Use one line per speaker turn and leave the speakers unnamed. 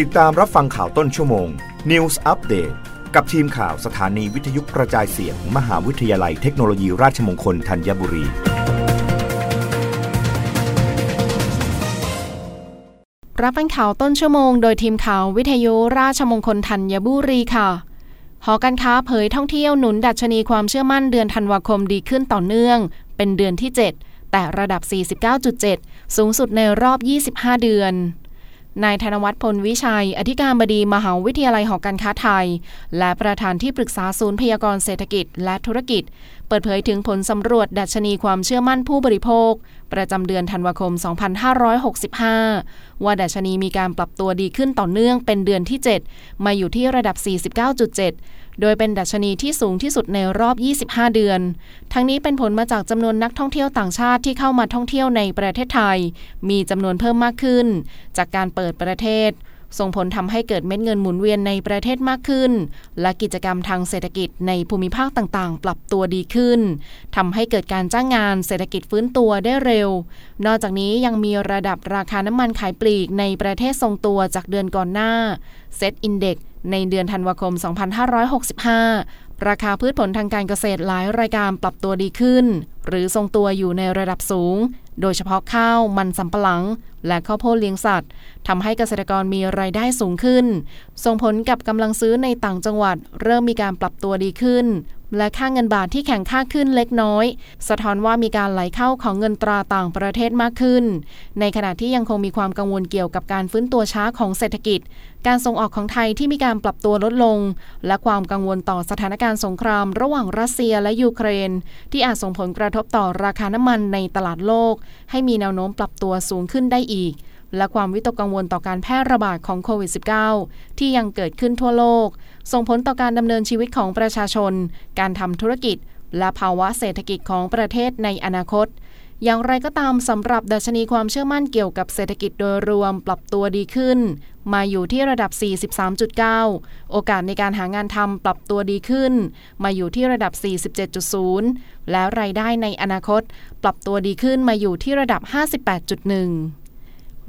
ติดตามรับฟังข่าวต้นชั่วโมง News Update กับทีมข่าวสถานีวิทยุกระจายเสียงมมหาวิทยาลัยเทคโนโลยีราชมงคลธัญบุรี
รับฟังข่าวต้นชั่วโมงโดยทีมข่าววิทยุราชมงคลธัญบุรีค่ะ หอการค้าเผยท่องเที่ยวหนุนดัชนีความเชื่อมั่นเดือนธันวาคมดีขึ้นต่อเนื่อง เป็นเดือนที่ 7 แต่ระดับ 49.7 สูงสุดในรอบ 25 เดือน นายธนวัฒน์พลวิชัย อธิการบดีมหาวิทยาลัยหอการค้าไทย และประธานที่ปรึกษาศูนย์พยากรเศรษฐกิจและธุรกิจ เปิดเผยถึงผลสำรวจดัชนีความเชื่อมั่นผู้บริโภค ประจำเดือนธันวาคม 2565 ว่าดัชนีมีการปรับตัวดีขึ้นต่อเนื่องเป็นเดือนที่ 7 มาอยู่ที่ระดับ 49.7โดยเป็นดัชนีที่สูงที่สุดในรอบ 25 เดือน ทั้งนี้เป็นผลมาจากจำนวนนักท่องเที่ยวต่างชาติที่เข้ามาท่องเที่ยวในประเทศไทย มีจำนวนเพิ่มมากขึ้น จากการเปิดประเทศ ส่งผลทำให้เกิดเม็ดเงินหมุนเวียนในประเทศมากขึ้น และกิจกรรมทางเศรษฐกิจในภูมิภาคต่างๆ ปรับตัวดีขึ้นทำให้เกิดการจ้างงานเศรษฐกิจฟื้นตัวได้เร็ว นอกจากนี้ยังมีระดับราคาน้ำมันขายปลีกในประเทศทรงตัวจากเดือนก่อนหน้าเซตอินเด็ก ในเดือนธันวาคม 2565 ราคาพืชผลทางการเกษตรหลายรายการปรับตัวดีขึ้น หรือทรงตัวอยู่ในระดับสูง โดยเฉพาะข้าวมันสำปะหลัง และข้าวโพดเลี้ยงสัตว์ทำให้เกษตรกรมีรายได้สูงขึ้น ส่งผลกับกำลังซื้อในต่างจังหวัด เริ่มมีการปรับตัวดีขึ้น และค่าเงินบาทที่แข็งค่าขึ้นเล็กน้อย สะท้อนว่ามีการไหลเข้าของเงินตราต่างประเทศมากขึ้น ในขณะที่ยังคงมีความกังวลเกี่ยวกับการฟื้นตัวช้าของเศรษฐกิจ การส่งออกของไทยที่มีการปรับตัวลดลง และความกังวลต่อสถานการณ์สงคราม ระหว่างรัสเซียและยูเครน ที่อาจส่งผลกระทบต่อราคาน้ำมันในตลาดโลก ให้มีแนวโน้มปรับตัวสูงขึ้นได้อีก และความวิตกกังวลต่อการแพร่ระบาดของโควิด -19 ที่ยังเกิดขึ้นทั่วโลก ส่งผลต่อการดำเนินชีวิตของประชาชน การทำธุรกิจ และภาวะเศรษฐกิจของประเทศในอนาคต อย่างไรก็ตามสำหรับดัชนีความเชื่อมั่นเกี่ยวกับเศรษฐกิจโดยรวมปรับตัวดีขึ้น มาอยู่ที่ระดับ 43.9 โอกาสในการหางานทำปรับตัวดีขึ้น มาอยู่ที่ระดับ 47.0 แล้วรายได้ในอนาคต ปรับตัวดีขึ้นมาอยู่ที่ระดับ 58.1